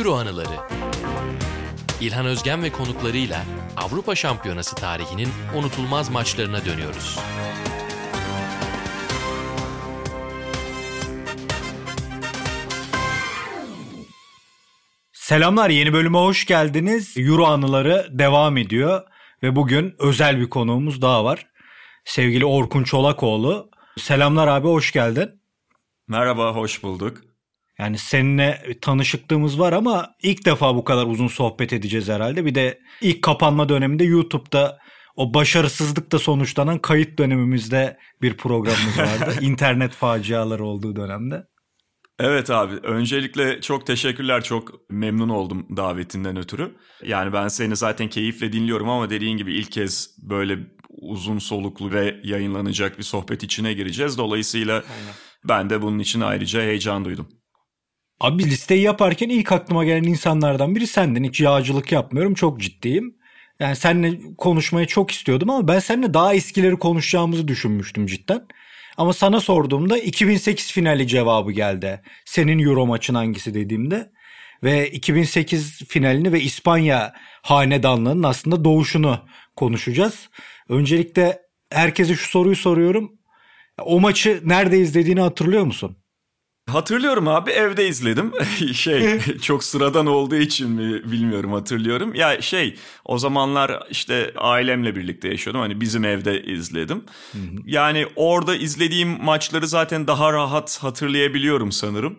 Euro anıları. İlhan Özgen ve konuklarıyla Avrupa Şampiyonası tarihinin unutulmaz maçlarına dönüyoruz. Selamlar yeni bölüme hoş geldiniz. Euro anıları devam ediyor ve bugün özel bir konuğumuz daha var. Sevgili Orkun Çolakoğlu. Selamlar abi hoş geldin. Merhaba, hoş bulduk. Yani seninle tanışıklığımız var ama ilk defa bu kadar uzun sohbet edeceğiz herhalde. Bir de ilk kapanma döneminde YouTube'da o başarısızlıkla sonuçlanan kayıt dönemimizde bir programımız vardı. İnternet faciaları olduğu dönemde. Evet abi öncelikle çok teşekkürler çok memnun oldum davetinden ötürü. Yani ben seni zaten keyifle dinliyorum ama dediğin gibi ilk kez böyle uzun soluklu ve yayınlanacak bir sohbet içine gireceğiz. Dolayısıyla Aynen. ben de bunun için ayrıca heyecan duydum. Abi listeyi yaparken ilk aklıma gelen insanlardan biri sendin. Hiç yağcılık yapmıyorum çok ciddiyim. Yani seninle konuşmayı çok istiyordum ama ben seninle daha eskileri konuşacağımızı düşünmüştüm cidden. Ama sana sorduğumda 2008 finali cevabı geldi. Senin Euro maçın hangisi dediğimde. Ve 2008 finalini ve İspanya hanedanlığının aslında doğuşunu konuşacağız. Öncelikle herkese şu soruyu soruyorum. O maçı nerede izlediğini hatırlıyor musun? Hatırlıyorum abi evde izledim. şey çok sıradan olduğu için mi bilmiyorum hatırlıyorum. Ya şey o zamanlar işte ailemle birlikte yaşıyordum. Hani bizim evde izledim. Yani orada izlediğim maçları zaten daha rahat hatırlayabiliyorum sanırım.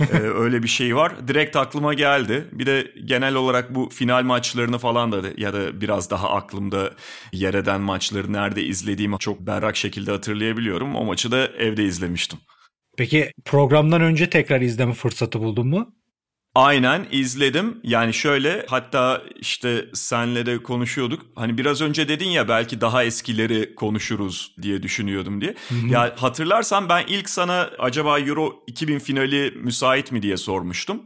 ee, öyle bir şey var. Direkt aklıma geldi. Bir de genel olarak bu final maçlarını falan da ya da biraz daha aklımda yer eden maçları nerede izlediğimi çok berrak şekilde hatırlayabiliyorum. O maçı da evde izlemiştim. Peki programdan önce tekrar izleme fırsatı buldun mu? Aynen izledim. Yani şöyle hatta işte senle de konuşuyorduk. Hani biraz önce dedin ya belki daha eskileri konuşuruz diye düşünüyordum diye. Hı hı. Ya hatırlarsan ben ilk sana acaba Euro 2000 finali müsait mi diye sormuştum.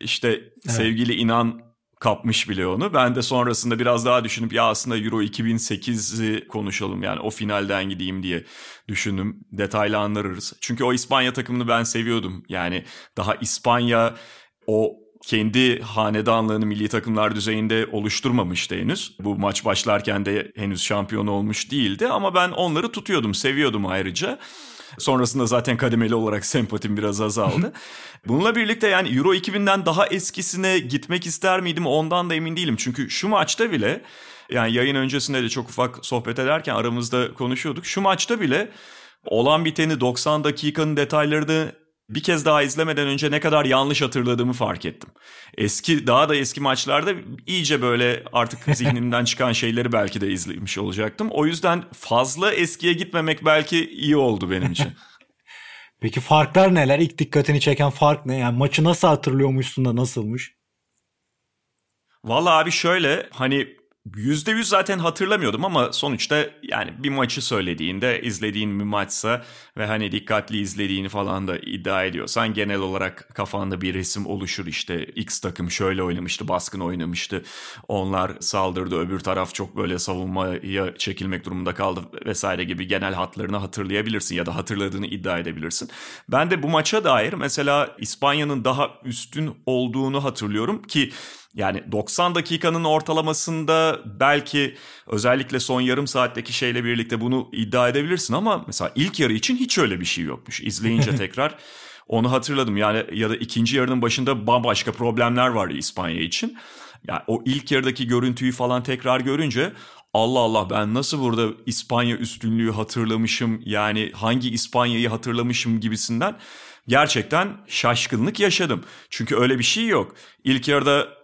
İşte evet. sevgili İnan kapmış bile onu. Ben de sonrasında biraz daha düşünüp ya aslında Euro 2008'i konuşalım yani o finalden gideyim diye düşündüm. Detaylı anlarız. Çünkü o İspanya takımını ben seviyordum. Yani daha İspanya o kendi hanedanlığını milli takımlar düzeyinde oluşturmamıştı henüz. Bu maç başlarken de henüz şampiyon olmuş değildi ama ben onları tutuyordum, seviyordum ayrıca. Sonrasında zaten kademeli olarak sempatim biraz azaldı. Bununla birlikte yani Euro 2000'den daha eskisine gitmek ister miydim ondan da emin değilim. Çünkü şu maçta bile yani yayın öncesinde de çok ufak sohbet ederken aramızda konuşuyorduk. Şu maçta bile olan biteni 90 dakikanın detaylarını bir kez daha izlemeden önce ne kadar yanlış hatırladığımı fark ettim. Eski daha da eski maçlarda iyice böyle artık zihnimden çıkan şeyleri belki de izlemiş olacaktım. O yüzden fazla eskiye gitmemek belki iyi oldu benim için. Peki farklar neler? İlk dikkatini çeken fark ne? Yani maçı nasıl hatırlıyormuşsun da nasılmış? Valla abi şöyle hani %100 zaten hatırlamıyordum ama sonuçta yani bir maçı söylediğinde izlediğin bir maçsa ve hani dikkatli izlediğini falan da iddia ediyorsan genel olarak kafanda bir resim oluşur işte X takım şöyle oynamıştı baskın oynamıştı onlar saldırdı öbür taraf çok böyle savunmaya çekilmek durumunda kaldı vesaire gibi genel hatlarını hatırlayabilirsin ya da hatırladığını iddia edebilirsin. Ben de bu maça dair mesela İspanya'nın daha üstün olduğunu hatırlıyorum ki yani 90 dakikanın ortalamasında belki özellikle son yarım saatteki şeyle birlikte bunu iddia edebilirsin ama mesela ilk yarı için hiç öyle bir şey yokmuş. İzleyince tekrar onu hatırladım. Yani ya da ikinci yarının başında bambaşka problemler vardı İspanya için. Yani o ilk yarıdaki görüntüyü falan tekrar görünce Allah Allah ben nasıl burada İspanya üstünlüğü hatırlamışım yani hangi İspanya'yı hatırlamışım gibisinden gerçekten şaşkınlık yaşadım. Çünkü öyle bir şey yok. İlk yarıda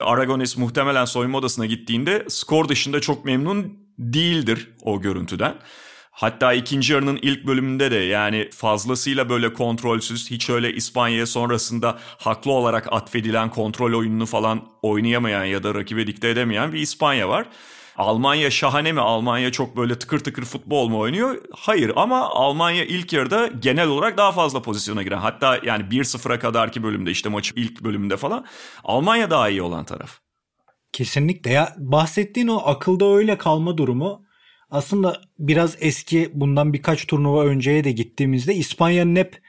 Aragones muhtemelen soyunma odasına gittiğinde skor dışında çok memnun değildir o görüntüden. Hatta ikinci yarının ilk bölümünde de yani fazlasıyla böyle kontrolsüz hiç öyle İspanya'ya sonrasında haklı olarak atfedilen kontrol oyununu falan oynayamayan ya da rakibe dikte edemeyen bir İspanya var. Almanya şahane mi? Almanya çok böyle tıkır tıkır futbol mu oynuyor? Hayır ama Almanya ilk yarıda genel olarak daha fazla pozisyona giren. Hatta yani 1-0'a kadarki bölümde işte maçın ilk bölümünde falan Almanya daha iyi olan taraf. Kesinlikle ya bahsettiğin o akılda öyle kalma durumu aslında biraz eski bundan birkaç turnuva önceye de gittiğimizde İspanya'nın hep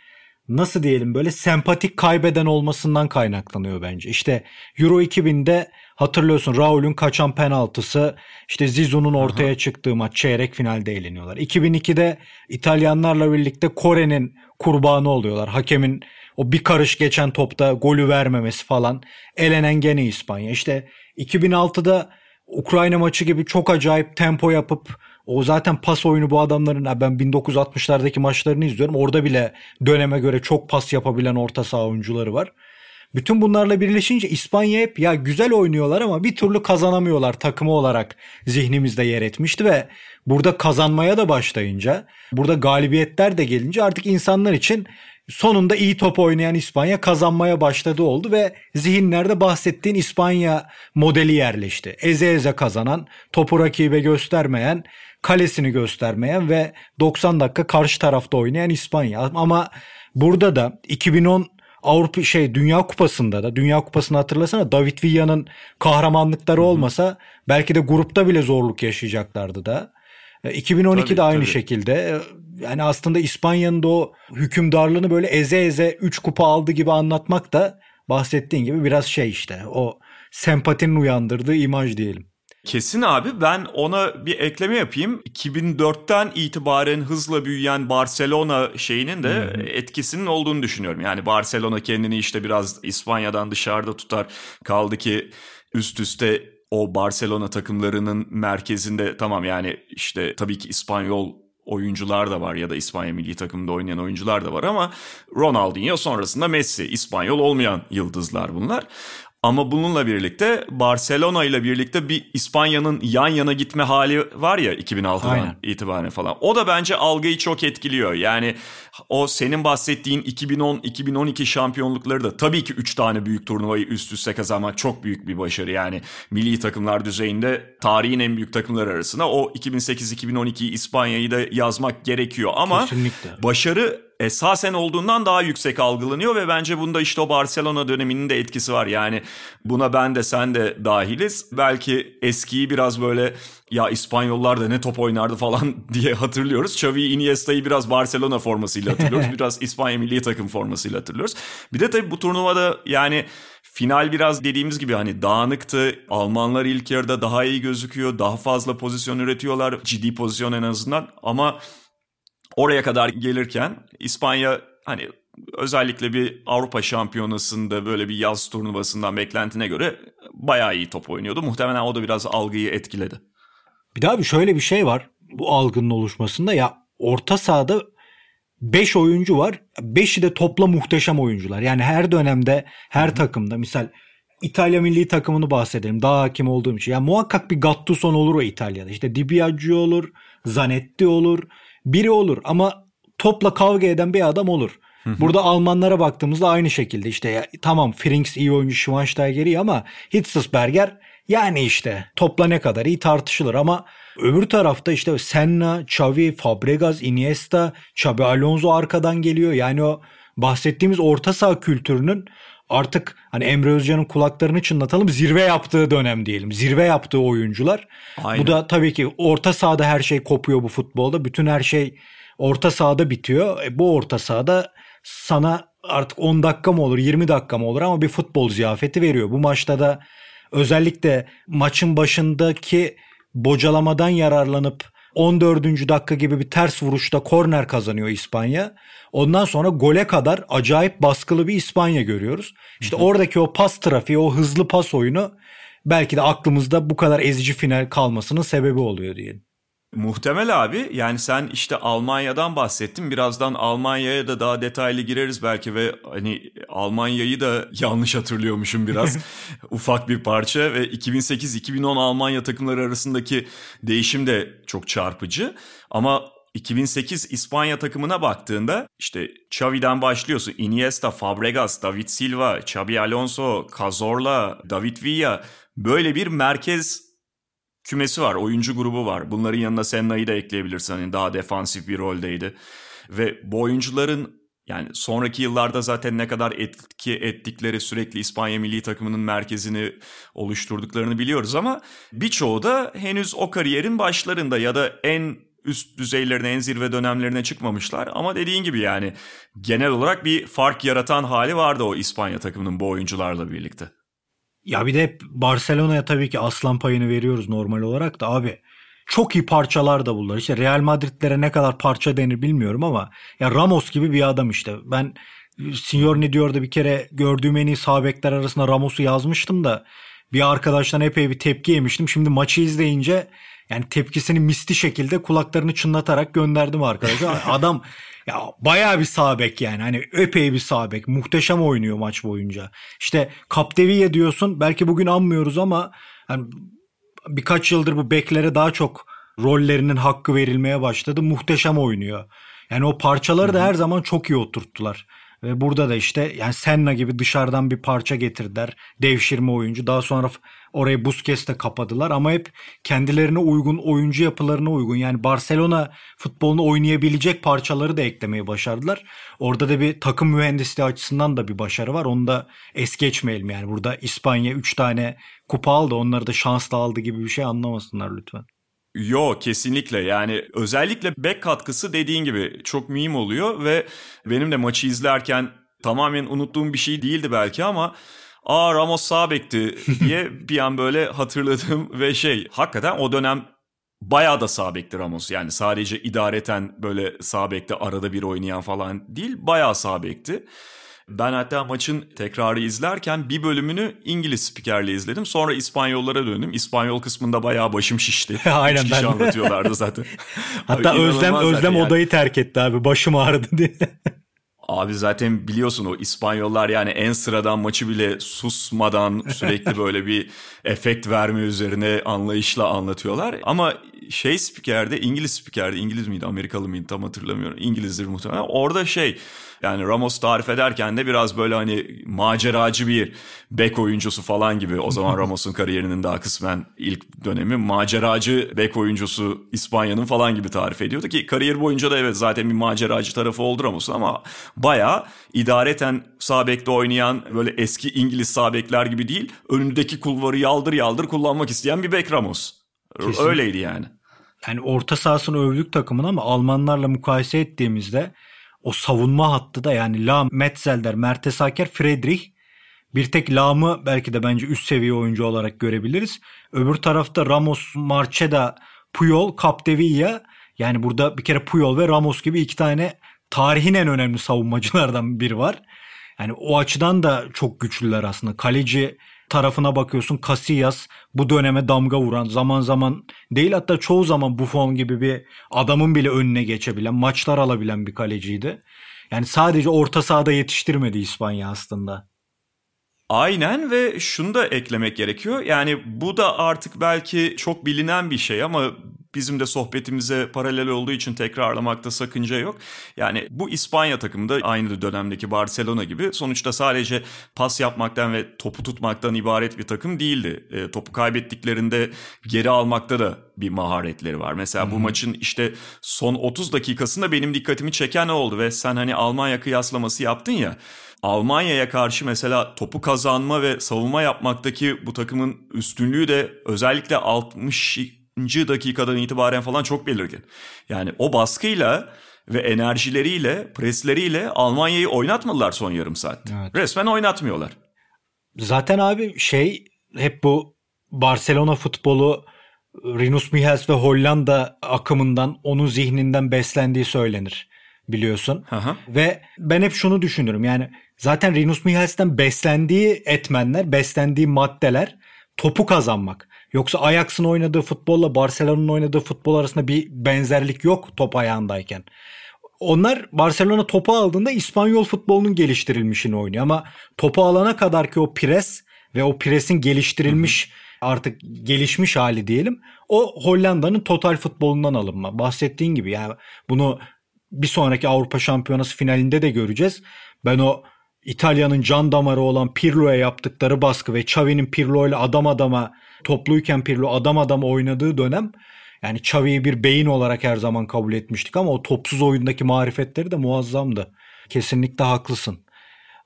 nasıl diyelim böyle sempatik kaybeden olmasından kaynaklanıyor bence. İşte Euro 2000'de hatırlıyorsun Raul'ün kaçan penaltısı işte Zizou'nun ortaya Aha. çıktığı maç çeyrek finalde eğleniyorlar. 2002'de İtalyanlarla birlikte Kore'nin kurbanı oluyorlar. Hakemin o bir karış geçen topta golü vermemesi falan. Elenen gene İspanya. İşte 2006'da Ukrayna maçı gibi çok acayip tempo yapıp o zaten pas oyunu bu adamların ben 1960'lardaki maçlarını izliyorum. Orada bile döneme göre çok pas yapabilen orta saha oyuncuları var. Bütün bunlarla birleşince İspanya hep ya güzel oynuyorlar ama bir türlü kazanamıyorlar takımı olarak zihnimizde yer etmişti ve burada kazanmaya da başlayınca burada galibiyetler de gelince artık insanlar için sonunda iyi top oynayan İspanya kazanmaya başladı oldu ve zihinlerde bahsettiğin İspanya modeli yerleşti. Eze eze kazanan, topu rakibe göstermeyen, kalesini göstermeyen ve 90 dakika karşı tarafta oynayan İspanya. Ama burada da 2010 Avrupa şey Dünya Kupası'nda da Dünya Kupası'nı hatırlasana David Villa'nın kahramanlıkları olmasa belki de grupta bile zorluk yaşayacaklardı da. 2012'de tabii, aynı tabii. şekilde e, yani aslında İspanya'nın da o hükümdarlığını böyle eze eze 3 kupa aldı gibi anlatmak da bahsettiğin gibi biraz şey işte o sempatinin uyandırdığı imaj diyelim. Kesin abi ben ona bir ekleme yapayım. 2004'ten itibaren hızla büyüyen Barcelona şeyinin de hmm. etkisinin olduğunu düşünüyorum. Yani Barcelona kendini işte biraz İspanya'dan dışarıda tutar. Kaldı ki üst üste o Barcelona takımlarının merkezinde tamam yani işte tabii ki İspanyol oyuncular da var ya da İspanya milli takımında oynayan oyuncular da var ama Ronaldinho sonrasında Messi, İspanyol olmayan yıldızlar bunlar. Ama bununla birlikte Barcelona ile birlikte bir İspanya'nın yan yana gitme hali var ya 2006'dan Aynen. itibaren falan. O da bence algıyı çok etkiliyor. Yani o senin bahsettiğin 2010-2012 şampiyonlukları da tabii ki 3 tane büyük turnuvayı üst üste kazanmak çok büyük bir başarı. Yani milli takımlar düzeyinde tarihin en büyük takımları arasında o 2008-2012 İspanya'yı da yazmak gerekiyor. Ama Kesinlikle. başarı esasen olduğundan daha yüksek algılanıyor ve bence bunda işte o Barcelona döneminin de etkisi var. Yani buna ben de sen de dahiliz. Belki eskiyi biraz böyle ya İspanyollar da ne top oynardı falan diye hatırlıyoruz. Xavi Iniesta'yı biraz Barcelona formasıyla hatırlıyoruz. biraz İspanya milli takım formasıyla hatırlıyoruz. Bir de tabii bu turnuvada yani Final biraz dediğimiz gibi hani dağınıktı. Almanlar ilk yarıda daha iyi gözüküyor. Daha fazla pozisyon üretiyorlar. Ciddi pozisyon en azından. Ama oraya kadar gelirken İspanya hani özellikle bir Avrupa Şampiyonası'nda böyle bir yaz turnuvasından beklentine göre bayağı iyi top oynuyordu. Muhtemelen o da biraz algıyı etkiledi. Bir daha bir şöyle bir şey var bu algının oluşmasında ya orta sahada 5 oyuncu var. 5'i de topla muhteşem oyuncular. Yani her dönemde her takımda misal İtalya milli takımını bahsedelim. Daha hakim olduğum için. Yani muhakkak bir Gattuso olur o İtalya'da. İşte Di Biagio olur, Zanetti olur biri olur ama topla kavga eden bir adam olur. Burada Almanlara baktığımızda aynı şekilde işte ya, tamam Frings iyi oyuncu Schweinsteiger iyi ama Hitzelsberger yani işte topla ne kadar iyi tartışılır ama öbür tarafta işte Senna, Xavi, Fabregas, Iniesta, Xabi Alonso arkadan geliyor. Yani o bahsettiğimiz orta saha kültürünün artık hani Emre Özcan'ın kulaklarını çınlatalım zirve yaptığı dönem diyelim. Zirve yaptığı oyuncular. Aynen. Bu da tabii ki orta sahada her şey kopuyor bu futbolda. Bütün her şey orta sahada bitiyor. E, bu orta sahada sana artık 10 dakika mı olur 20 dakika mı olur ama bir futbol ziyafeti veriyor. Bu maçta da özellikle maçın başındaki bocalamadan yararlanıp 14. dakika gibi bir ters vuruşta korner kazanıyor İspanya. Ondan sonra gole kadar acayip baskılı bir İspanya görüyoruz. İşte Hı-hı. oradaki o pas trafiği, o hızlı pas oyunu belki de aklımızda bu kadar ezici final kalmasının sebebi oluyor diyelim. Muhtemel abi yani sen işte Almanya'dan bahsettin. Birazdan Almanya'ya da daha detaylı gireriz belki ve hani Almanya'yı da yanlış hatırlıyormuşum biraz. Ufak bir parça ve 2008-2010 Almanya takımları arasındaki değişim de çok çarpıcı. Ama 2008 İspanya takımına baktığında işte Xavi'den başlıyorsun. Iniesta, Fabregas, David Silva, Xabi Alonso, Cazorla, David Villa böyle bir merkez kümesi var, oyuncu grubu var. Bunların yanına Senna'yı da ekleyebilirsin. Hani daha defansif bir roldeydi. Ve bu oyuncuların yani sonraki yıllarda zaten ne kadar etki ettikleri sürekli İspanya milli takımının merkezini oluşturduklarını biliyoruz ama birçoğu da henüz o kariyerin başlarında ya da en üst düzeylerine en zirve dönemlerine çıkmamışlar ama dediğin gibi yani genel olarak bir fark yaratan hali vardı o İspanya takımının bu oyuncularla birlikte. Ya bir de hep Barcelona'ya tabii ki aslan payını veriyoruz normal olarak da abi çok iyi parçalar da bunlar. İşte Real Madrid'lere ne kadar parça denir bilmiyorum ama ya Ramos gibi bir adam işte. Ben Senior ne diyor da bir kere gördüğüm en iyi sağ bekler arasında Ramos'u yazmıştım da bir arkadaştan epey bir tepki yemiştim. Şimdi maçı izleyince yani tepkisini misli şekilde kulaklarını çınlatarak gönderdim arkadaşa. Adam ya bayağı bir sağ bek yani. Hani epey bir sağ bek. Muhteşem oynuyor maç boyunca. İşte Capdevia diyorsun. Belki bugün anmıyoruz ama hani birkaç yıldır bu beklere daha çok rollerinin hakkı verilmeye başladı. Muhteşem oynuyor. Yani o parçaları da her zaman çok iyi oturttular. Ve burada da işte yani Senna gibi dışarıdan bir parça getirdiler. Devşirme oyuncu. Daha sonra orayı Busquets'te kapadılar ama hep kendilerine uygun oyuncu yapılarına uygun. Yani Barcelona futbolunu oynayabilecek parçaları da eklemeyi başardılar. Orada da bir takım mühendisliği açısından da bir başarı var. Onu da es geçmeyelim yani. Burada İspanya 3 tane kupa aldı. Onları da şansla aldı gibi bir şey anlamasınlar lütfen. Yo kesinlikle yani özellikle back katkısı dediğin gibi çok mühim oluyor ve benim de maçı izlerken tamamen unuttuğum bir şey değildi belki ama aa Ramos sağ bekti diye bir an böyle hatırladım ve şey hakikaten o dönem bayağı da sağ bekti Ramos. Yani sadece idareten böyle sağ bekte arada bir oynayan falan değil bayağı sağ bekti. Ben hatta maçın tekrarı izlerken bir bölümünü İngiliz spikerle izledim. Sonra İspanyollara döndüm. İspanyol kısmında bayağı başım şişti. Aynen Üç ben. anlatıyorlardı zaten. Hatta abi, Özlem Özlem yani. odayı terk etti abi. Başım ağrıdı diye. Abi zaten biliyorsun o İspanyollar yani en sıradan maçı bile susmadan sürekli böyle bir efekt verme üzerine anlayışla anlatıyorlar. Ama şey spikerde İngiliz spikerde İngiliz miydi Amerikalı mıydı tam hatırlamıyorum. İngilizdir muhtemelen. Orada şey yani Ramos tarif ederken de biraz böyle hani maceracı bir bek oyuncusu falan gibi. O zaman Ramos'un kariyerinin daha kısmen ilk dönemi maceracı bek oyuncusu İspanya'nın falan gibi tarif ediyordu ki kariyer boyunca da evet zaten bir maceracı tarafı oldu Ramos'un ama bayağı idareten sağ bekte oynayan böyle eski İngiliz sağ bekler gibi değil önündeki kulvarı yaldır yaldır kullanmak isteyen bir bek Ramos. Kesin. Öyleydi yani. Yani orta sahasını övdük takımın ama Almanlarla mukayese ettiğimizde o savunma hattı da yani Lam, Metzelder, Mertesaker, Friedrich bir tek Lam'ı belki de bence üst seviye oyuncu olarak görebiliriz. Öbür tarafta Ramos, Marcheda, Puyol, Capdevilla yani burada bir kere Puyol ve Ramos gibi iki tane tarihin en önemli savunmacılardan biri var. Yani o açıdan da çok güçlüler aslında. Kaleci tarafına bakıyorsun Casillas bu döneme damga vuran zaman zaman değil hatta çoğu zaman Buffon gibi bir adamın bile önüne geçebilen maçlar alabilen bir kaleciydi. Yani sadece orta sahada yetiştirmedi İspanya aslında. Aynen ve şunu da eklemek gerekiyor. Yani bu da artık belki çok bilinen bir şey ama bizim de sohbetimize paralel olduğu için tekrarlamakta sakınca yok. Yani bu İspanya takımı da aynı dönemdeki Barcelona gibi sonuçta sadece pas yapmaktan ve topu tutmaktan ibaret bir takım değildi. E, topu kaybettiklerinde geri almakta da bir maharetleri var. Mesela bu maçın işte son 30 dakikasında benim dikkatimi çeken ne oldu ve sen hani Almanya kıyaslaması yaptın ya. Almanya'ya karşı mesela topu kazanma ve savunma yapmaktaki bu takımın üstünlüğü de özellikle 60 dakikadan itibaren falan çok belirgin. Yani o baskıyla ve enerjileriyle, presleriyle Almanya'yı oynatmadılar son yarım saat. Evet. Resmen oynatmıyorlar. Zaten abi şey hep bu Barcelona futbolu Rinus Michels ve Hollanda akımından onun zihninden beslendiği söylenir biliyorsun. Aha. Ve ben hep şunu düşünürüm yani zaten Rinus Michels'ten beslendiği etmenler, beslendiği maddeler topu kazanmak. Yoksa Ajax'ın oynadığı futbolla Barcelona'nın oynadığı futbol arasında bir benzerlik yok top ayağındayken. Onlar Barcelona topu aldığında İspanyol futbolunun geliştirilmişini oynuyor ama topu alana kadar ki o pres ve o presin geliştirilmiş artık gelişmiş hali diyelim. O Hollanda'nın total futbolundan alınma. Bahsettiğin gibi yani bunu bir sonraki Avrupa Şampiyonası finalinde de göreceğiz. Ben o İtalya'nın can damarı olan Pirlo'ya yaptıkları baskı ve Xavi'nin Pirlo ile adam adama topluyken Pirlo adam adama oynadığı dönem yani Xavi'yi bir beyin olarak her zaman kabul etmiştik ama o topsuz oyundaki marifetleri de muazzamdı. Kesinlikle haklısın.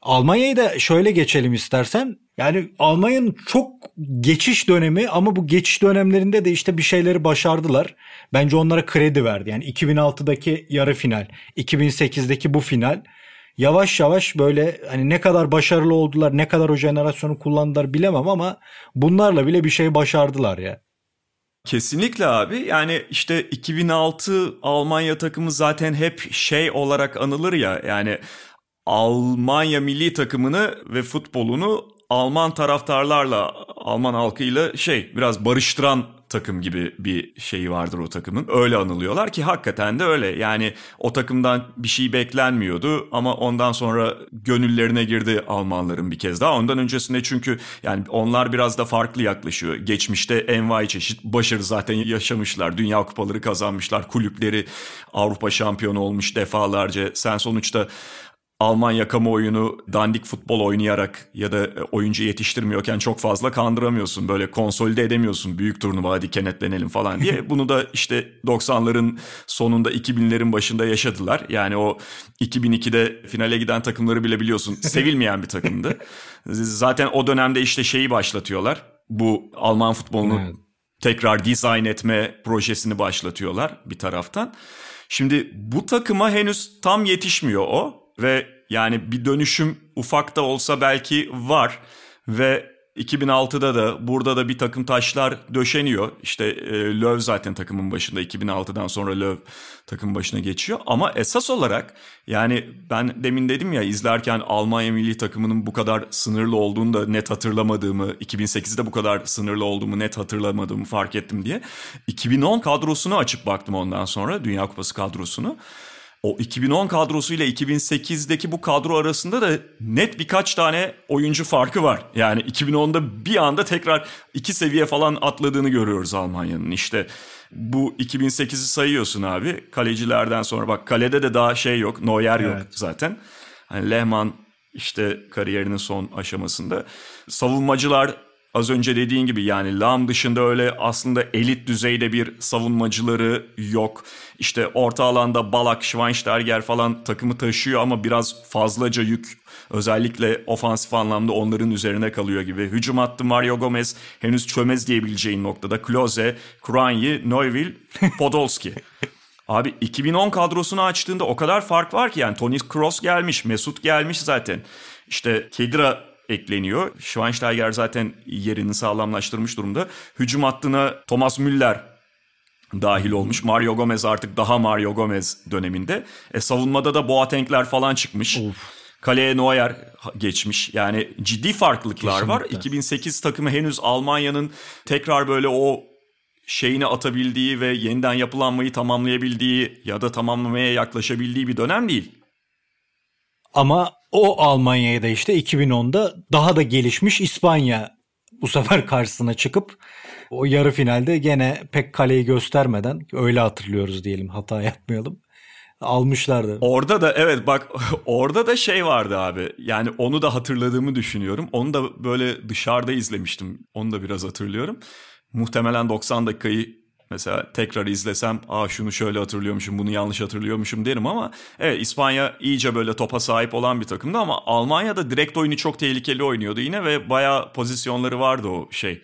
Almanya'yı da şöyle geçelim istersen. Yani Almanya'nın çok geçiş dönemi ama bu geçiş dönemlerinde de işte bir şeyleri başardılar. Bence onlara kredi verdi. Yani 2006'daki yarı final, 2008'deki bu final yavaş yavaş böyle hani ne kadar başarılı oldular, ne kadar o jenerasyonu kullandılar bilemem ama bunlarla bile bir şey başardılar ya. Kesinlikle abi. Yani işte 2006 Almanya takımı zaten hep şey olarak anılır ya. Yani Almanya milli takımını ve futbolunu Alman taraftarlarla, Alman halkıyla şey biraz barıştıran takım gibi bir şeyi vardır o takımın. Öyle anılıyorlar ki hakikaten de öyle. Yani o takımdan bir şey beklenmiyordu ama ondan sonra gönüllerine girdi Almanların bir kez daha. Ondan öncesinde çünkü yani onlar biraz da farklı yaklaşıyor. Geçmişte envai çeşit başarı zaten yaşamışlar. Dünya kupaları kazanmışlar. Kulüpleri Avrupa şampiyonu olmuş defalarca. Sen sonuçta Almanya kamuoyunu dandik futbol oynayarak ya da oyuncu yetiştirmiyorken çok fazla kandıramıyorsun. Böyle konsolide edemiyorsun büyük turnuva hadi kenetlenelim falan diye. Bunu da işte 90'ların sonunda 2000'lerin başında yaşadılar. Yani o 2002'de finale giden takımları bile biliyorsun sevilmeyen bir takımdı. Zaten o dönemde işte şeyi başlatıyorlar. Bu Alman futbolunu evet. tekrar dizayn etme projesini başlatıyorlar bir taraftan. Şimdi bu takıma henüz tam yetişmiyor o ve yani bir dönüşüm ufak da olsa belki var ve 2006'da da burada da bir takım taşlar döşeniyor. İşte e, Löw zaten takımın başında 2006'dan sonra Löw takım başına geçiyor. Ama esas olarak yani ben demin dedim ya izlerken Almanya milli takımının bu kadar sınırlı olduğunu da net hatırlamadığımı, 2008'de bu kadar sınırlı olduğumu net hatırlamadığımı fark ettim diye. 2010 kadrosunu açıp baktım ondan sonra Dünya Kupası kadrosunu o 2010 kadrosuyla 2008'deki bu kadro arasında da net birkaç tane oyuncu farkı var. Yani 2010'da bir anda tekrar iki seviye falan atladığını görüyoruz Almanya'nın. İşte bu 2008'i sayıyorsun abi. Kalecilerden sonra bak kalede de daha şey yok. Neuer evet. yok zaten. Hani Lehmann işte kariyerinin son aşamasında. Savunmacılar Az önce dediğin gibi yani Lam dışında öyle aslında elit düzeyde bir savunmacıları yok. İşte orta alanda Balak, Schweinsteiger falan takımı taşıyor ama biraz fazlaca yük özellikle ofansif anlamda onların üzerine kalıyor gibi. Hücum hattı Mario Gomez henüz çömez diyebileceğin noktada. Klose, Kranyi, Neuville, Podolski. Abi 2010 kadrosunu açtığında o kadar fark var ki yani Toni Kroos gelmiş, Mesut gelmiş zaten. İşte Kedira ekleniyor. Schweinsteiger zaten yerini sağlamlaştırmış durumda. Hücum hattına Thomas Müller dahil olmuş. Mario Gomez artık daha Mario Gomez döneminde. E, savunmada da Boateng'ler falan çıkmış. Of. Kaleye Neuer geçmiş. Yani ciddi farklılıklar Kesinlikle. var. 2008 takımı henüz Almanya'nın tekrar böyle o şeyini atabildiği ve yeniden yapılanmayı tamamlayabildiği ya da tamamlamaya yaklaşabildiği bir dönem değil. Ama o Almanya'ya da işte 2010'da daha da gelişmiş İspanya bu sefer karşısına çıkıp o yarı finalde gene pek kaleyi göstermeden öyle hatırlıyoruz diyelim hata yapmayalım almışlardı. Orada da evet bak orada da şey vardı abi. Yani onu da hatırladığımı düşünüyorum. Onu da böyle dışarıda izlemiştim. Onu da biraz hatırlıyorum. Muhtemelen 90 dakikayı Mesela tekrar izlesem aa şunu şöyle hatırlıyormuşum bunu yanlış hatırlıyormuşum derim ama evet İspanya iyice böyle topa sahip olan bir takımdı ama Almanya'da direkt oyunu çok tehlikeli oynuyordu yine ve bayağı pozisyonları vardı o şey.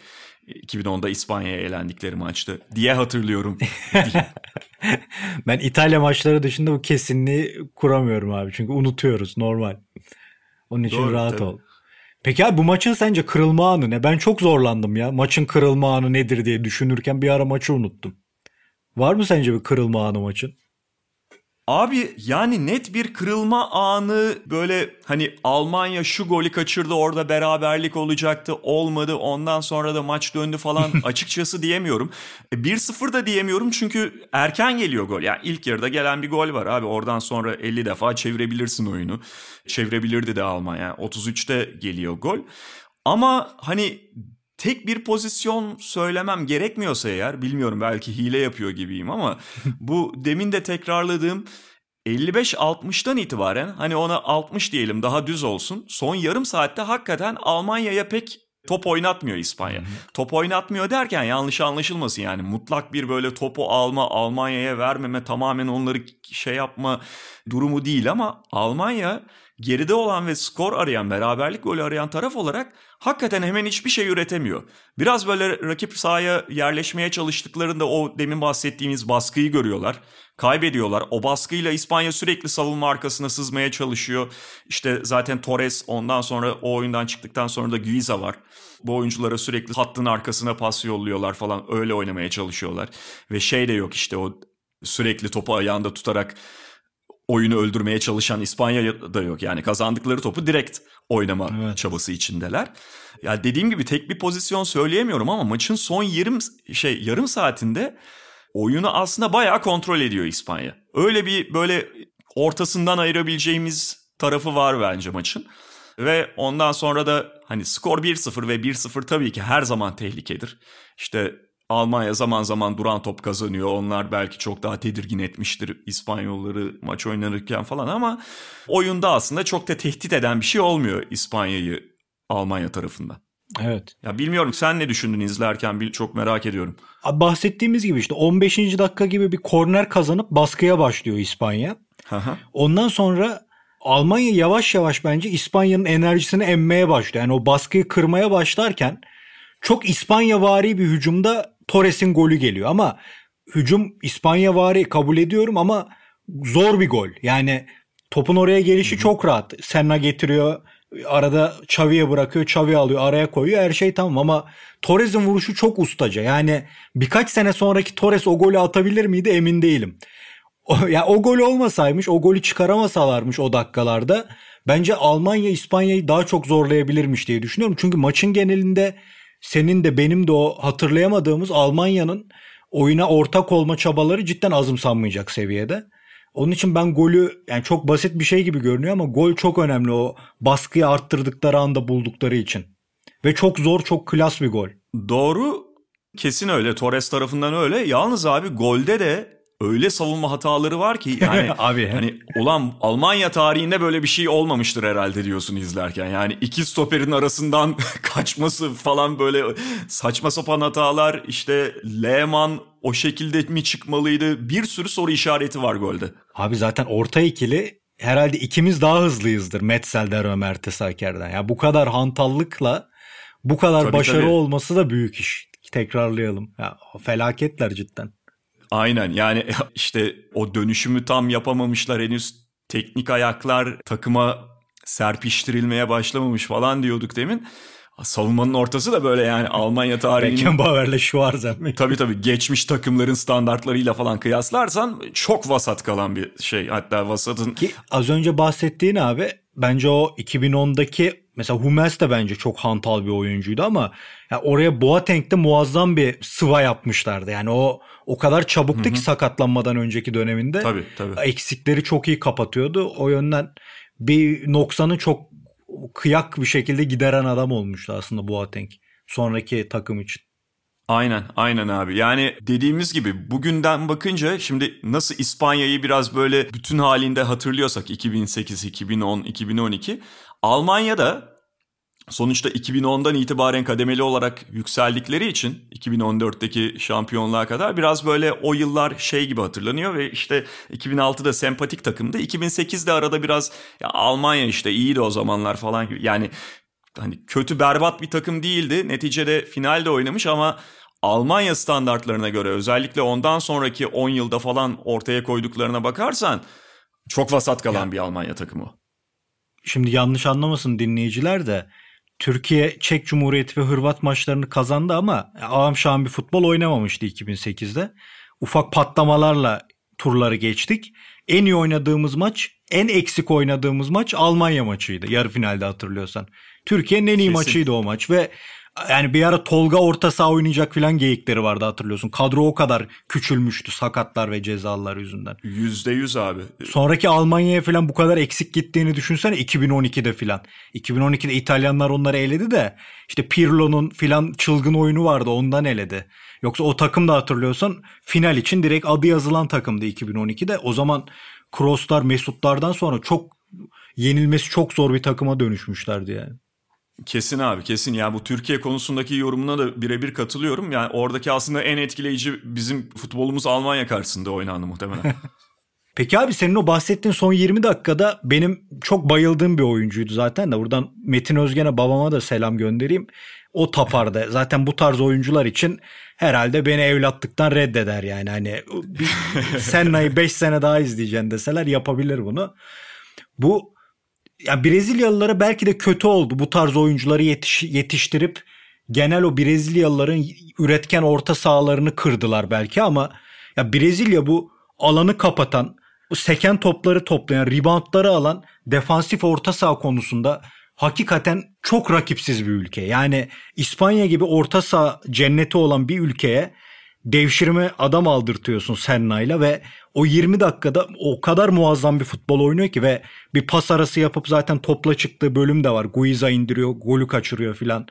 2010'da İspanya'ya elendikleri maçtı diye hatırlıyorum. ben İtalya maçları dışında bu kesinliği kuramıyorum abi çünkü unutuyoruz normal. Onun için Doğru, rahat tabii. ol. Peki abi bu maçın sence kırılma anı ne? Ben çok zorlandım ya. Maçın kırılma anı nedir diye düşünürken bir ara maçı unuttum. Var mı sence bir kırılma anı maçın? Abi yani net bir kırılma anı böyle hani Almanya şu golü kaçırdı orada beraberlik olacaktı olmadı ondan sonra da maç döndü falan açıkçası diyemiyorum. 1-0 e, da diyemiyorum çünkü erken geliyor gol. Yani ilk yarıda gelen bir gol var abi oradan sonra 50 defa çevirebilirsin oyunu. Çevirebilirdi de Almanya 33'te geliyor gol. Ama hani tek bir pozisyon söylemem gerekmiyorsa eğer bilmiyorum belki hile yapıyor gibiyim ama bu demin de tekrarladığım 55-60'tan itibaren hani ona 60 diyelim daha düz olsun. Son yarım saatte hakikaten Almanya'ya pek top oynatmıyor İspanya. Top oynatmıyor derken yanlış anlaşılmasın yani mutlak bir böyle topu alma, Almanya'ya vermeme, tamamen onları şey yapma durumu değil ama Almanya geride olan ve skor arayan, beraberlik golü arayan taraf olarak hakikaten hemen hiçbir şey üretemiyor. Biraz böyle rakip sahaya yerleşmeye çalıştıklarında o demin bahsettiğimiz baskıyı görüyorlar. Kaybediyorlar. O baskıyla İspanya sürekli savunma arkasına sızmaya çalışıyor. İşte zaten Torres ondan sonra o oyundan çıktıktan sonra da Guiza var. Bu oyunculara sürekli hattın arkasına pas yolluyorlar falan öyle oynamaya çalışıyorlar. Ve şey de yok işte o sürekli topu ayağında tutarak oyunu öldürmeye çalışan İspanya da yok. Yani kazandıkları topu direkt oynama evet. çabası içindeler. Ya yani dediğim gibi tek bir pozisyon söyleyemiyorum ama maçın son yarım şey yarım saatinde oyunu aslında bayağı kontrol ediyor İspanya. Öyle bir böyle ortasından ayırabileceğimiz tarafı var bence maçın. Ve ondan sonra da hani skor 1-0 ve 1-0 tabii ki her zaman tehlikedir. İşte Almanya zaman zaman duran top kazanıyor. Onlar belki çok daha tedirgin etmiştir İspanyolları maç oynanırken falan ama oyunda aslında çok da tehdit eden bir şey olmuyor İspanya'yı Almanya tarafından. Evet. Ya bilmiyorum sen ne düşündün izlerken çok merak ediyorum. Bahsettiğimiz gibi işte 15. dakika gibi bir korner kazanıp baskıya başlıyor İspanya. Ondan sonra Almanya yavaş yavaş bence İspanya'nın enerjisini emmeye başlıyor. Yani o baskıyı kırmaya başlarken çok İspanya vari bir hücumda Torres'in golü geliyor ama hücum İspanya vari kabul ediyorum ama zor bir gol. Yani topun oraya gelişi Hı-hı. çok rahat. Senna getiriyor, arada Xavi'ye bırakıyor, Xavi alıyor, araya koyuyor. Her şey tamam ama Torres'in vuruşu çok ustaca. Yani birkaç sene sonraki Torres o golü atabilir miydi emin değilim. O, ya yani o gol olmasaymış, o golü çıkaramasalarmış o dakikalarda bence Almanya İspanya'yı daha çok zorlayabilirmiş diye düşünüyorum. Çünkü maçın genelinde senin de benim de o hatırlayamadığımız Almanya'nın oyuna ortak olma çabaları cidden azımsanmayacak seviyede. Onun için ben golü yani çok basit bir şey gibi görünüyor ama gol çok önemli o baskıyı arttırdıkları anda buldukları için. Ve çok zor çok klas bir gol. Doğru kesin öyle Torres tarafından öyle. Yalnız abi golde de öyle savunma hataları var ki yani abi hani ulan Almanya tarihinde böyle bir şey olmamıştır herhalde diyorsun izlerken. Yani iki stoperin arasından kaçması falan böyle saçma sapan hatalar işte Lehmann o şekilde mi çıkmalıydı? Bir sürü soru işareti var golde. Abi zaten orta ikili herhalde ikimiz daha hızlıyızdır Metzel'den ve Mertesaker'den. Ya bu kadar hantallıkla bu kadar tabii, başarı tabii. olması da büyük iş. Tekrarlayalım. Ya felaketler cidden. Aynen yani işte o dönüşümü tam yapamamışlar henüz teknik ayaklar takıma serpiştirilmeye başlamamış falan diyorduk demin. Savunmanın ortası da böyle yani Almanya tarihinin... Beckenbauer'le Schwarzen. tabii tabii geçmiş takımların standartlarıyla falan kıyaslarsan çok vasat kalan bir şey. Hatta vasatın... Ki az önce bahsettiğin abi bence o 2010'daki mesela Hummels de bence çok hantal bir oyuncuydu ama yani oraya Boateng'de muazzam bir sıva yapmışlardı. Yani o o kadar çabuktu Hı-hı. ki sakatlanmadan önceki döneminde. Tabii tabii. Eksikleri çok iyi kapatıyordu. O yönden bir noksanı çok kıyak bir şekilde gideren adam olmuştu aslında Boateng sonraki takım için. Aynen aynen abi yani dediğimiz gibi bugünden bakınca şimdi nasıl İspanya'yı biraz böyle bütün halinde hatırlıyorsak 2008, 2010, 2012 Almanya'da sonuçta 2010'dan itibaren kademeli olarak yükseldikleri için 2014'teki şampiyonluğa kadar biraz böyle o yıllar şey gibi hatırlanıyor ve işte 2006'da sempatik takımdı. 2008'de arada biraz ya Almanya işte iyiydi o zamanlar falan gibi. Yani hani kötü berbat bir takım değildi. Neticede finalde oynamış ama Almanya standartlarına göre özellikle ondan sonraki 10 yılda falan ortaya koyduklarına bakarsan çok vasat kalan ya. bir Almanya takımı. Şimdi yanlış anlamasın dinleyiciler de Türkiye, Çek Cumhuriyeti ve Hırvat maçlarını kazandı ama ağam şahım bir futbol oynamamıştı 2008'de. Ufak patlamalarla turları geçtik. En iyi oynadığımız maç, en eksik oynadığımız maç Almanya maçıydı. Yarı finalde hatırlıyorsan. Türkiye'nin en iyi Kesin. maçıydı o maç ve yani bir ara Tolga orta saha oynayacak filan geyikleri vardı hatırlıyorsun. Kadro o kadar küçülmüştü sakatlar ve cezalar yüzünden. Yüzde yüz abi. Sonraki Almanya'ya filan bu kadar eksik gittiğini düşünsene 2012'de filan. 2012'de İtalyanlar onları eledi de işte Pirlo'nun filan çılgın oyunu vardı ondan eledi. Yoksa o takım da hatırlıyorsan final için direkt adı yazılan takımdı 2012'de. O zaman Krooslar, Mesutlardan sonra çok yenilmesi çok zor bir takıma dönüşmüşlerdi yani. Kesin abi kesin ya bu Türkiye konusundaki yorumuna da birebir katılıyorum. Yani oradaki aslında en etkileyici bizim futbolumuz Almanya karşısında oynandı muhtemelen. Peki abi senin o bahsettiğin son 20 dakikada benim çok bayıldığım bir oyuncuydu zaten de buradan Metin Özgen'e babama da selam göndereyim. O tapardı. Zaten bu tarz oyuncular için herhalde beni evlatlıktan reddeder yani. Hani Senna'yı 5 sene daha izleyeceksin deseler yapabilir bunu. Bu ya Brezilyalılara belki de kötü oldu bu tarz oyuncuları yetiş, yetiştirip genel o Brezilyalıların üretken orta sahalarını kırdılar belki ama ya Brezilya bu alanı kapatan, bu seken topları toplayan, reboundları alan defansif orta saha konusunda hakikaten çok rakipsiz bir ülke. Yani İspanya gibi orta saha cenneti olan bir ülkeye devşirme adam aldırtıyorsun Senna'yla ve o 20 dakikada o kadar muazzam bir futbol oynuyor ki ve bir pas arası yapıp zaten topla çıktığı bölüm de var. Guiza indiriyor, golü kaçırıyor filan.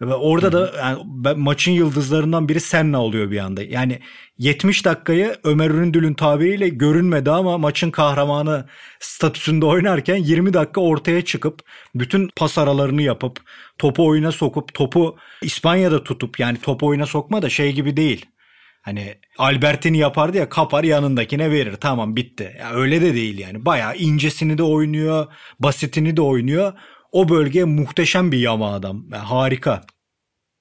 Ve orada da yani maçın yıldızlarından biri Senna oluyor bir anda. Yani 70 dakikayı Ömer Üründül'ün tabiriyle görünmedi ama maçın kahramanı statüsünde oynarken 20 dakika ortaya çıkıp bütün pas aralarını yapıp topu oyuna sokup topu İspanya'da tutup yani topu oyuna sokma da şey gibi değil. Hani Albertini yapardı ya kapar yanındakine verir tamam bitti. Ya öyle de değil yani. Bayağı incesini de oynuyor, basitini de oynuyor. O bölge muhteşem bir yama adam. Yani harika.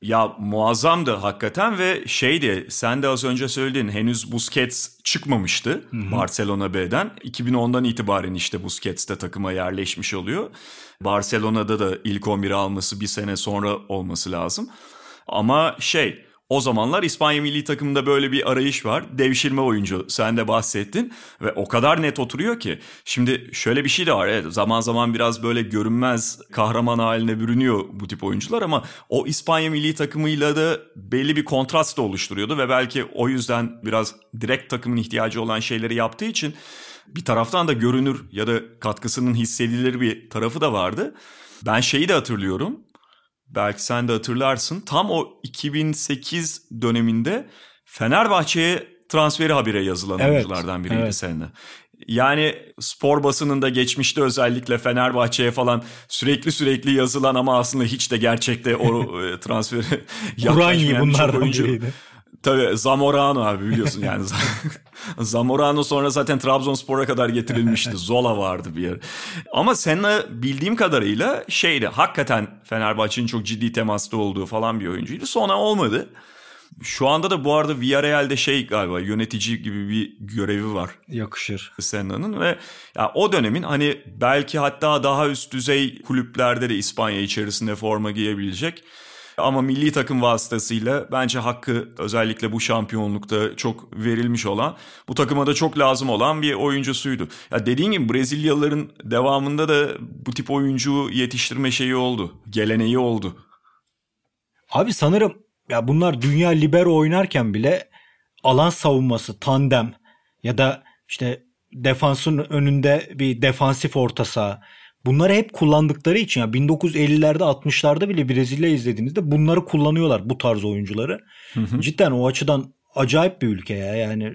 Ya muazzamdı hakikaten ve şeydi sen de az önce söyledin henüz Busquets çıkmamıştı Hı-hı. Barcelona B'den. 2010'dan itibaren işte Busquets de takıma yerleşmiş oluyor. Barcelona'da da ilk 11'i alması bir sene sonra olması lazım. Ama şey o zamanlar İspanya milli takımında böyle bir arayış var. Devşirme oyuncu sen de bahsettin ve o kadar net oturuyor ki. Şimdi şöyle bir şey de var. Evet, zaman zaman biraz böyle görünmez kahraman haline bürünüyor bu tip oyuncular ama o İspanya milli takımıyla da belli bir kontrast da oluşturuyordu ve belki o yüzden biraz direkt takımın ihtiyacı olan şeyleri yaptığı için bir taraftan da görünür ya da katkısının hissedilir bir tarafı da vardı. Ben şeyi de hatırlıyorum belki sen de hatırlarsın. Tam o 2008 döneminde Fenerbahçe'ye transferi habire yazılan evet, oyunculardan biriydi evet. seninle. Yani spor basınında geçmişte özellikle Fenerbahçe'ye falan sürekli sürekli yazılan ama aslında hiç de gerçekte o e, transferi yaklaşmayan bunlardan oyuncu. biriydi. Tabii Zamorano abi biliyorsun yani. Zamorano sonra zaten Trabzonspor'a kadar getirilmişti. Zola vardı bir yer. Ama Senna bildiğim kadarıyla şeydi hakikaten Fenerbahçe'nin çok ciddi temasta olduğu falan bir oyuncuydu. Sonra olmadı. Şu anda da bu arada Villarreal'de şey galiba yönetici gibi bir görevi var. Yakışır. Senna'nın ve ya o dönemin hani belki hatta daha üst düzey kulüplerde de İspanya içerisinde forma giyebilecek ama milli takım vasıtasıyla bence hakkı özellikle bu şampiyonlukta çok verilmiş olan, bu takıma da çok lazım olan bir oyuncusuydu. Ya dediğin gibi Brezilyalıların devamında da bu tip oyuncu yetiştirme şeyi oldu. Geleneği oldu. Abi sanırım ya bunlar dünya libero oynarken bile alan savunması, tandem ya da işte defansın önünde bir defansif orta saha Bunları hep kullandıkları için ya 1950'lerde 60'larda bile Brezilya izlediğinizde bunları kullanıyorlar bu tarz oyuncuları. Hı hı. Cidden o açıdan acayip bir ülke ya yani.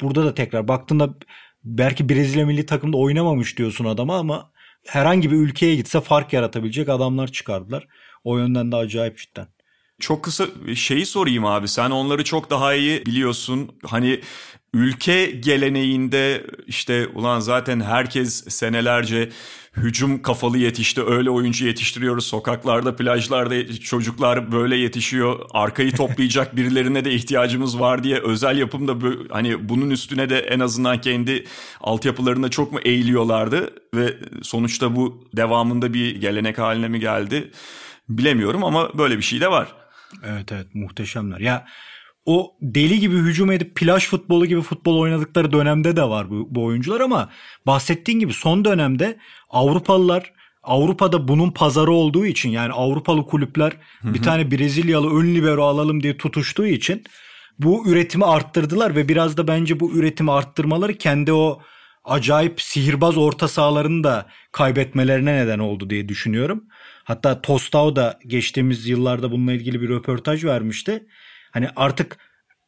Burada da tekrar baktığında belki Brezilya milli takımda oynamamış diyorsun adama ama herhangi bir ülkeye gitse fark yaratabilecek adamlar çıkardılar. O yönden de acayip cidden. Çok kısa şeyi sorayım abi. Sen onları çok daha iyi biliyorsun. Hani ülke geleneğinde işte ulan zaten herkes senelerce hücum kafalı yetişti. Öyle oyuncu yetiştiriyoruz. Sokaklarda, plajlarda çocuklar böyle yetişiyor. Arkayı toplayacak birilerine de ihtiyacımız var diye özel yapımda hani bunun üstüne de en azından kendi altyapılarında çok mu eğiliyorlardı ve sonuçta bu devamında bir gelenek haline mi geldi bilemiyorum ama böyle bir şey de var. Evet evet muhteşemler. Ya o deli gibi hücum edip plaj futbolu gibi futbol oynadıkları dönemde de var bu, bu oyuncular ama bahsettiğin gibi son dönemde Avrupalılar Avrupa'da bunun pazarı olduğu için yani Avrupalı kulüpler Hı-hı. bir tane Brezilyalı ön libero alalım diye tutuştuğu için bu üretimi arttırdılar ve biraz da bence bu üretimi arttırmaları kendi o acayip sihirbaz orta sahalarını da kaybetmelerine neden oldu diye düşünüyorum. Hatta Tostao da geçtiğimiz yıllarda bununla ilgili bir röportaj vermişti. Hani artık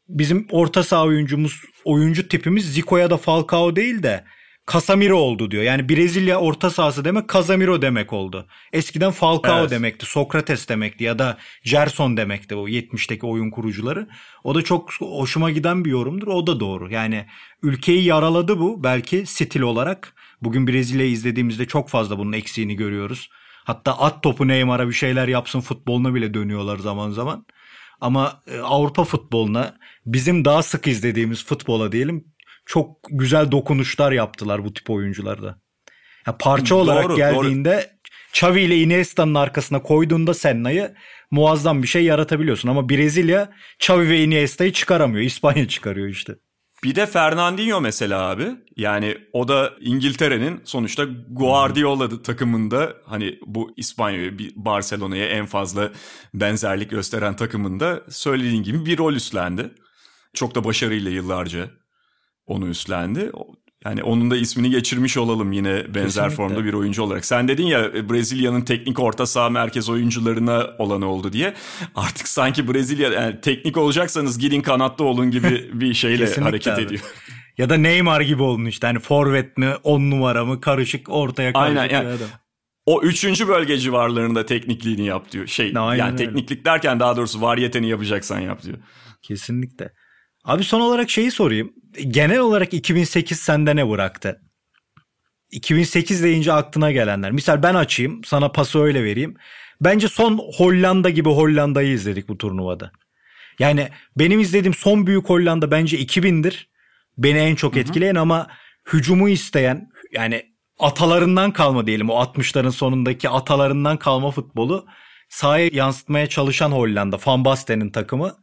bizim orta saha oyuncumuz oyuncu tipimiz Zico'ya da Falcao değil de Casemiro oldu diyor. Yani Brezilya orta sahası demek Casemiro demek oldu. Eskiden Falcao evet. demekti, Sokrates demekti ya da Gerson demekti o 70'teki oyun kurucuları. O da çok hoşuma giden bir yorumdur. O da doğru. Yani ülkeyi yaraladı bu belki stil olarak. Bugün Brezilya'yı izlediğimizde çok fazla bunun eksiğini görüyoruz. Hatta at topu Neymar'a bir şeyler yapsın futboluna bile dönüyorlar zaman zaman. Ama e, Avrupa futboluna bizim daha sık izlediğimiz futbola diyelim çok güzel dokunuşlar yaptılar bu tip oyuncularda. Ya parça olarak doğru, geldiğinde doğru. Xavi ile Iniesta'nın arkasına koyduğunda Senna'yı muazzam bir şey yaratabiliyorsun. Ama Brezilya Xavi ve Iniesta'yı çıkaramıyor. İspanya çıkarıyor işte. Bir de Fernandinho mesela abi. Yani o da İngiltere'nin sonuçta Guardiola takımında hani bu İspanya Barcelona'ya en fazla benzerlik gösteren takımında söylediğin gibi bir rol üstlendi. Çok da başarıyla yıllarca onu üstlendi. Yani onun da ismini geçirmiş olalım yine benzer Kesinlikle. formda bir oyuncu olarak. Sen dedin ya e, Brezilya'nın teknik orta saha merkez oyuncularına olan oldu diye. Artık sanki Brezilya yani teknik olacaksanız gidin kanatta olun gibi bir şeyle hareket abi. ediyor. Ya da Neymar gibi olun işte hani forvet mi on numara mı karışık ortaya karışık Aynen, yani, adam. O üçüncü bölge civarlarında teknikliğini yap diyor. Şey Aynen yani öyle. tekniklik derken daha doğrusu variyeteni yapacaksan yap diyor. Kesinlikle. Abi son olarak şeyi sorayım. Genel olarak 2008 sende ne bıraktı? 2008 deyince aklına gelenler. Misal ben açayım sana pası öyle vereyim. Bence son Hollanda gibi Hollanda'yı izledik bu turnuvada. Yani benim izlediğim son büyük Hollanda bence 2000'dir. Beni en çok etkileyen hı hı. ama hücumu isteyen yani atalarından kalma diyelim o 60'ların sonundaki atalarından kalma futbolu sahaya yansıtmaya çalışan Hollanda. Van Basten'in takımı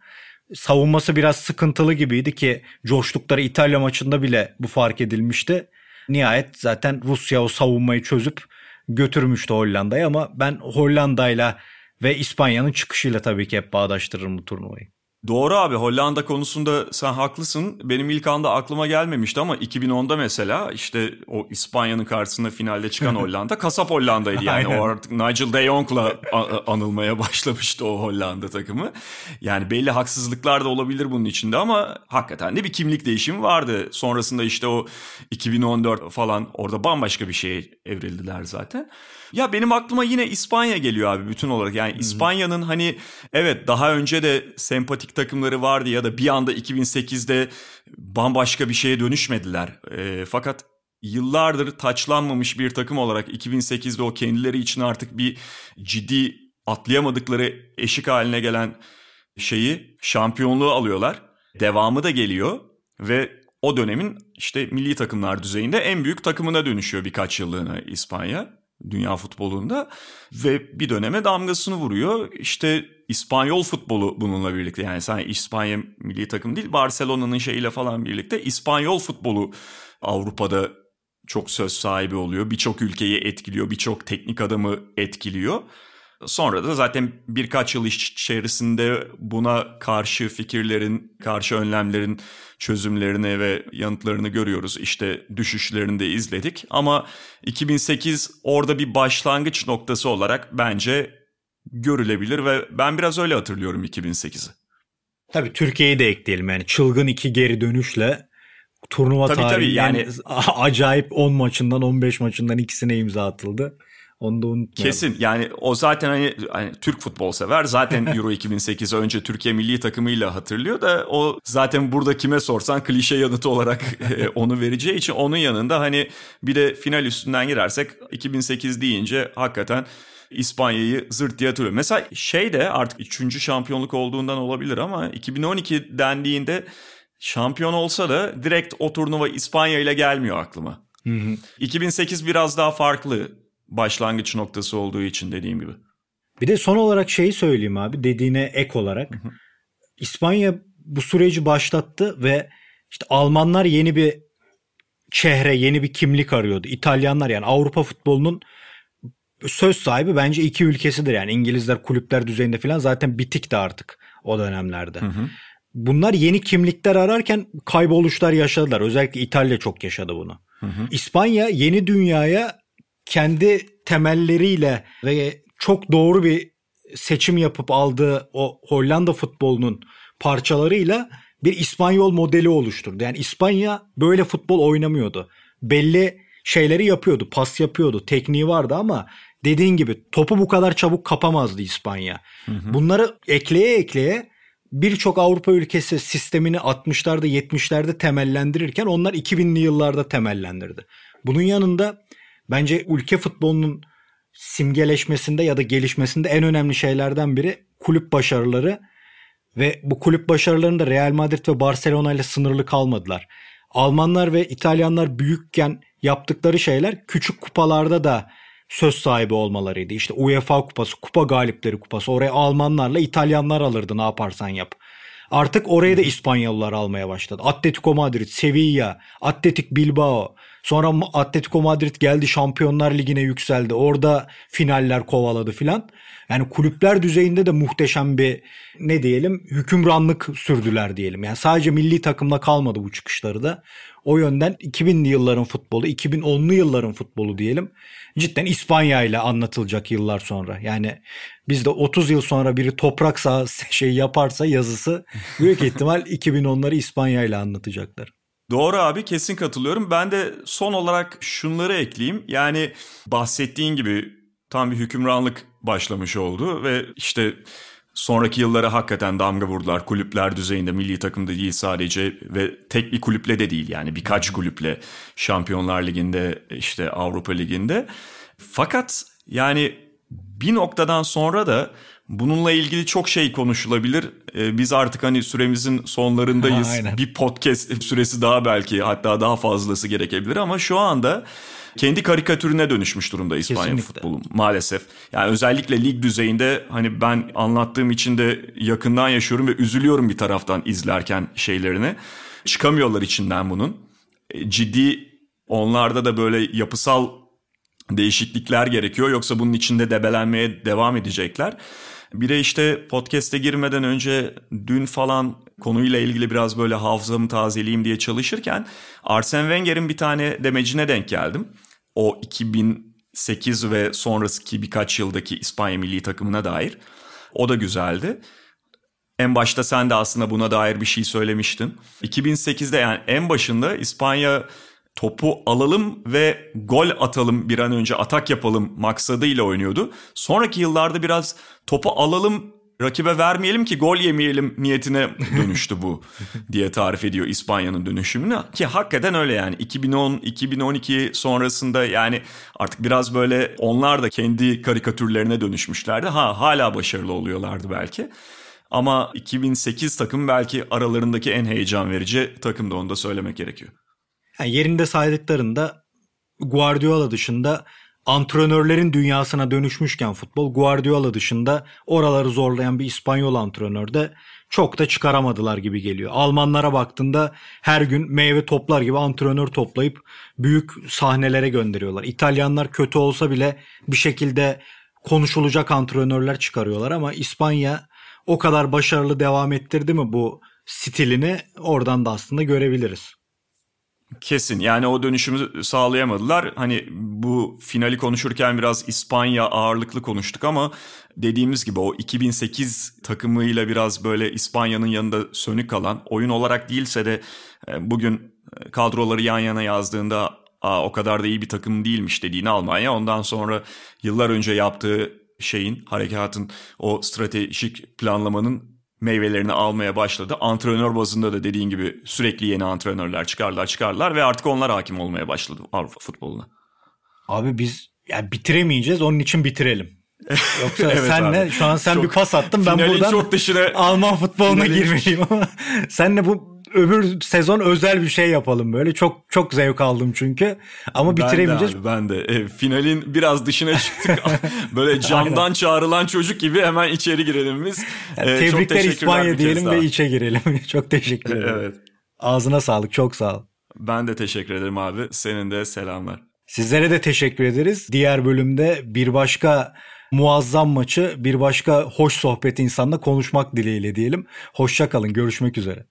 savunması biraz sıkıntılı gibiydi ki coştukları İtalya maçında bile bu fark edilmişti. Nihayet zaten Rusya o savunmayı çözüp götürmüştü Hollanda'yı ama ben Hollanda'yla ve İspanya'nın çıkışıyla tabii ki hep bağdaştırırım bu turnuvayı. Doğru abi Hollanda konusunda sen haklısın. Benim ilk anda aklıma gelmemişti ama 2010'da mesela işte o İspanya'nın karşısında finalde çıkan Hollanda kasap Hollanda'ydı yani. o artık Nigel de Jong'la anılmaya başlamıştı o Hollanda takımı. Yani belli haksızlıklar da olabilir bunun içinde ama hakikaten de bir kimlik değişimi vardı. Sonrasında işte o 2014 falan orada bambaşka bir şeye evrildiler zaten. Ya benim aklıma yine İspanya geliyor abi bütün olarak. Yani İspanya'nın hani evet daha önce de sempatik takımları vardı ya da bir anda 2008'de bambaşka bir şeye dönüşmediler. E, fakat yıllardır taçlanmamış bir takım olarak 2008'de o kendileri için artık bir ciddi atlayamadıkları eşik haline gelen şeyi şampiyonluğu alıyorlar. Devamı da geliyor ve o dönemin işte milli takımlar düzeyinde en büyük takımına dönüşüyor birkaç yıllığına İspanya dünya futbolunda ve bir döneme damgasını vuruyor. İşte İspanyol futbolu bununla birlikte yani sen İspanya milli takım değil Barcelona'nın şeyiyle falan birlikte İspanyol futbolu Avrupa'da çok söz sahibi oluyor. Birçok ülkeyi etkiliyor, birçok teknik adamı etkiliyor. Sonra da zaten birkaç yıl içerisinde buna karşı fikirlerin, karşı önlemlerin çözümlerini ve yanıtlarını görüyoruz. İşte düşüşlerini de izledik ama 2008 orada bir başlangıç noktası olarak bence görülebilir ve ben biraz öyle hatırlıyorum 2008'i. Tabii Türkiye'yi de ekleyelim yani çılgın iki geri dönüşle turnuva tabii, tarihinin yani acayip 10 maçından 15 maçından ikisine imza atıldı. Onu da unutmayalım. Kesin yani o zaten hani, hani Türk futbol sever. Zaten Euro 2008 önce Türkiye milli takımıyla hatırlıyor da o zaten burada kime sorsan klişe yanıtı olarak e, onu vereceği için onun yanında hani bir de final üstünden girersek 2008 deyince hakikaten İspanya'yı zırt diye hatırlıyorum. Mesela şey de artık üçüncü şampiyonluk olduğundan olabilir ama 2012 dendiğinde şampiyon olsa da direkt o turnuva İspanya ile gelmiyor aklıma. Hı hı. 2008 biraz daha farklı başlangıç noktası olduğu için dediğim gibi. Bir de son olarak şeyi söyleyeyim abi dediğine ek olarak. Hı hı. İspanya bu süreci başlattı ve işte Almanlar yeni bir çehre, yeni bir kimlik arıyordu. İtalyanlar yani Avrupa futbolunun söz sahibi bence iki ülkesidir. Yani İngilizler kulüpler düzeyinde falan zaten bitikti artık o dönemlerde. Hı hı. Bunlar yeni kimlikler ararken kayboluşlar yaşadılar. Özellikle İtalya çok yaşadı bunu. Hı hı. İspanya yeni dünyaya kendi temelleriyle ve çok doğru bir seçim yapıp aldığı o Hollanda futbolunun parçalarıyla bir İspanyol modeli oluşturdu. Yani İspanya böyle futbol oynamıyordu. belli şeyleri yapıyordu. Pas yapıyordu. Tekniği vardı ama dediğin gibi topu bu kadar çabuk kapamazdı İspanya. Hı hı. Bunları ekleye ekleye birçok Avrupa ülkesi sistemini 60'larda 70'lerde temellendirirken onlar 2000'li yıllarda temellendirdi. Bunun yanında bence ülke futbolunun simgeleşmesinde ya da gelişmesinde en önemli şeylerden biri kulüp başarıları ve bu kulüp başarılarında Real Madrid ve Barcelona ile sınırlı kalmadılar. Almanlar ve İtalyanlar büyükken yaptıkları şeyler küçük kupalarda da söz sahibi olmalarıydı. İşte UEFA kupası, kupa galipleri kupası. Oraya Almanlarla İtalyanlar alırdı ne yaparsan yap. Artık oraya da İspanyollar almaya başladı. Atletico Madrid, Sevilla, Atletik Bilbao. Sonra Atletico Madrid geldi Şampiyonlar Ligi'ne yükseldi. Orada finaller kovaladı filan. Yani kulüpler düzeyinde de muhteşem bir ne diyelim hükümranlık sürdüler diyelim. Yani sadece milli takımla kalmadı bu çıkışları da. O yönden 2000'li yılların futbolu, 2010'lu yılların futbolu diyelim. Cidden İspanya ile anlatılacak yıllar sonra. Yani bizde 30 yıl sonra biri toprak sahası şey yaparsa yazısı büyük ihtimal 2010'ları İspanya ile anlatacaklar. Doğru abi kesin katılıyorum. Ben de son olarak şunları ekleyeyim. Yani bahsettiğin gibi tam bir hükümranlık başlamış oldu ve işte sonraki yıllara hakikaten damga vurdular. Kulüpler düzeyinde milli takımda değil sadece ve tek bir kulüple de değil yani birkaç kulüple Şampiyonlar Ligi'nde işte Avrupa Ligi'nde. Fakat yani bir noktadan sonra da bununla ilgili çok şey konuşulabilir. Ee, biz artık hani süremizin sonlarındayız. Ha, bir podcast süresi daha belki hatta daha fazlası gerekebilir ama şu anda kendi karikatürüne dönüşmüş durumda İspanya Kesinlikle. futbolu maalesef. Yani özellikle lig düzeyinde hani ben anlattığım için de yakından yaşıyorum ve üzülüyorum bir taraftan izlerken şeylerini. Çıkamıyorlar içinden bunun. E, ciddi onlarda da böyle yapısal değişiklikler gerekiyor yoksa bunun içinde debelenmeye devam edecekler. Bir de işte podcast'e girmeden önce dün falan konuyla ilgili biraz böyle hafızamı tazeleyeyim diye çalışırken Arsene Wenger'in bir tane demecine denk geldim. O 2008 ve sonraki birkaç yıldaki İspanya milli takımına dair. O da güzeldi. En başta sen de aslında buna dair bir şey söylemiştin. 2008'de yani en başında İspanya topu alalım ve gol atalım bir an önce atak yapalım maksadıyla oynuyordu. Sonraki yıllarda biraz topu alalım rakibe vermeyelim ki gol yemeyelim niyetine dönüştü bu diye tarif ediyor İspanya'nın dönüşümünü. Ki hakikaten öyle yani 2010-2012 sonrasında yani artık biraz böyle onlar da kendi karikatürlerine dönüşmüşlerdi. Ha hala başarılı oluyorlardı belki. Ama 2008 takım belki aralarındaki en heyecan verici takımdı onu da söylemek gerekiyor. Yani yerinde saydıklarında Guardiola dışında antrenörlerin dünyasına dönüşmüşken futbol Guardiola dışında oraları zorlayan bir İspanyol antrenör de çok da çıkaramadılar gibi geliyor. Almanlara baktığında her gün meyve toplar gibi antrenör toplayıp büyük sahnelere gönderiyorlar. İtalyanlar kötü olsa bile bir şekilde konuşulacak antrenörler çıkarıyorlar ama İspanya o kadar başarılı devam ettirdi mi bu stilini oradan da aslında görebiliriz. Kesin yani o dönüşümü sağlayamadılar. Hani bu finali konuşurken biraz İspanya ağırlıklı konuştuk ama dediğimiz gibi o 2008 takımıyla biraz böyle İspanya'nın yanında sönük kalan oyun olarak değilse de e, bugün e, kadroları yan yana yazdığında Aa, o kadar da iyi bir takım değilmiş dediğini Almanya. Ondan sonra yıllar önce yaptığı şeyin, harekatın, o stratejik planlamanın meyvelerini almaya başladı. Antrenör bazında da dediğin gibi sürekli yeni antrenörler çıkarlar çıkarlar ve artık onlar hakim olmaya başladı Avrupa futboluna. Abi biz yani bitiremeyeceğiz onun için bitirelim. Yoksa evet senle abi. şu an sen çok, bir pas attın ben buradan çok dışına, Alman futboluna girmeyeyim ama senle bu öbür sezon özel bir şey yapalım böyle. Çok çok zevk aldım çünkü. Ama bitiremeyeceğiz. Ben de abi, ben de. E, finalin biraz dışına çıktık. böyle camdan çağrılan çocuk gibi hemen içeri girelim biz. Yani e, tebrikler İspanya diyelim ve içe girelim. çok teşekkür ederim. evet. Ağzına sağlık. Çok sağ ol. Ben de teşekkür ederim abi. Senin de selamlar. Sizlere de teşekkür ederiz. Diğer bölümde bir başka muazzam maçı, bir başka hoş sohbet insanla konuşmak dileğiyle diyelim. Hoşça kalın. Görüşmek üzere.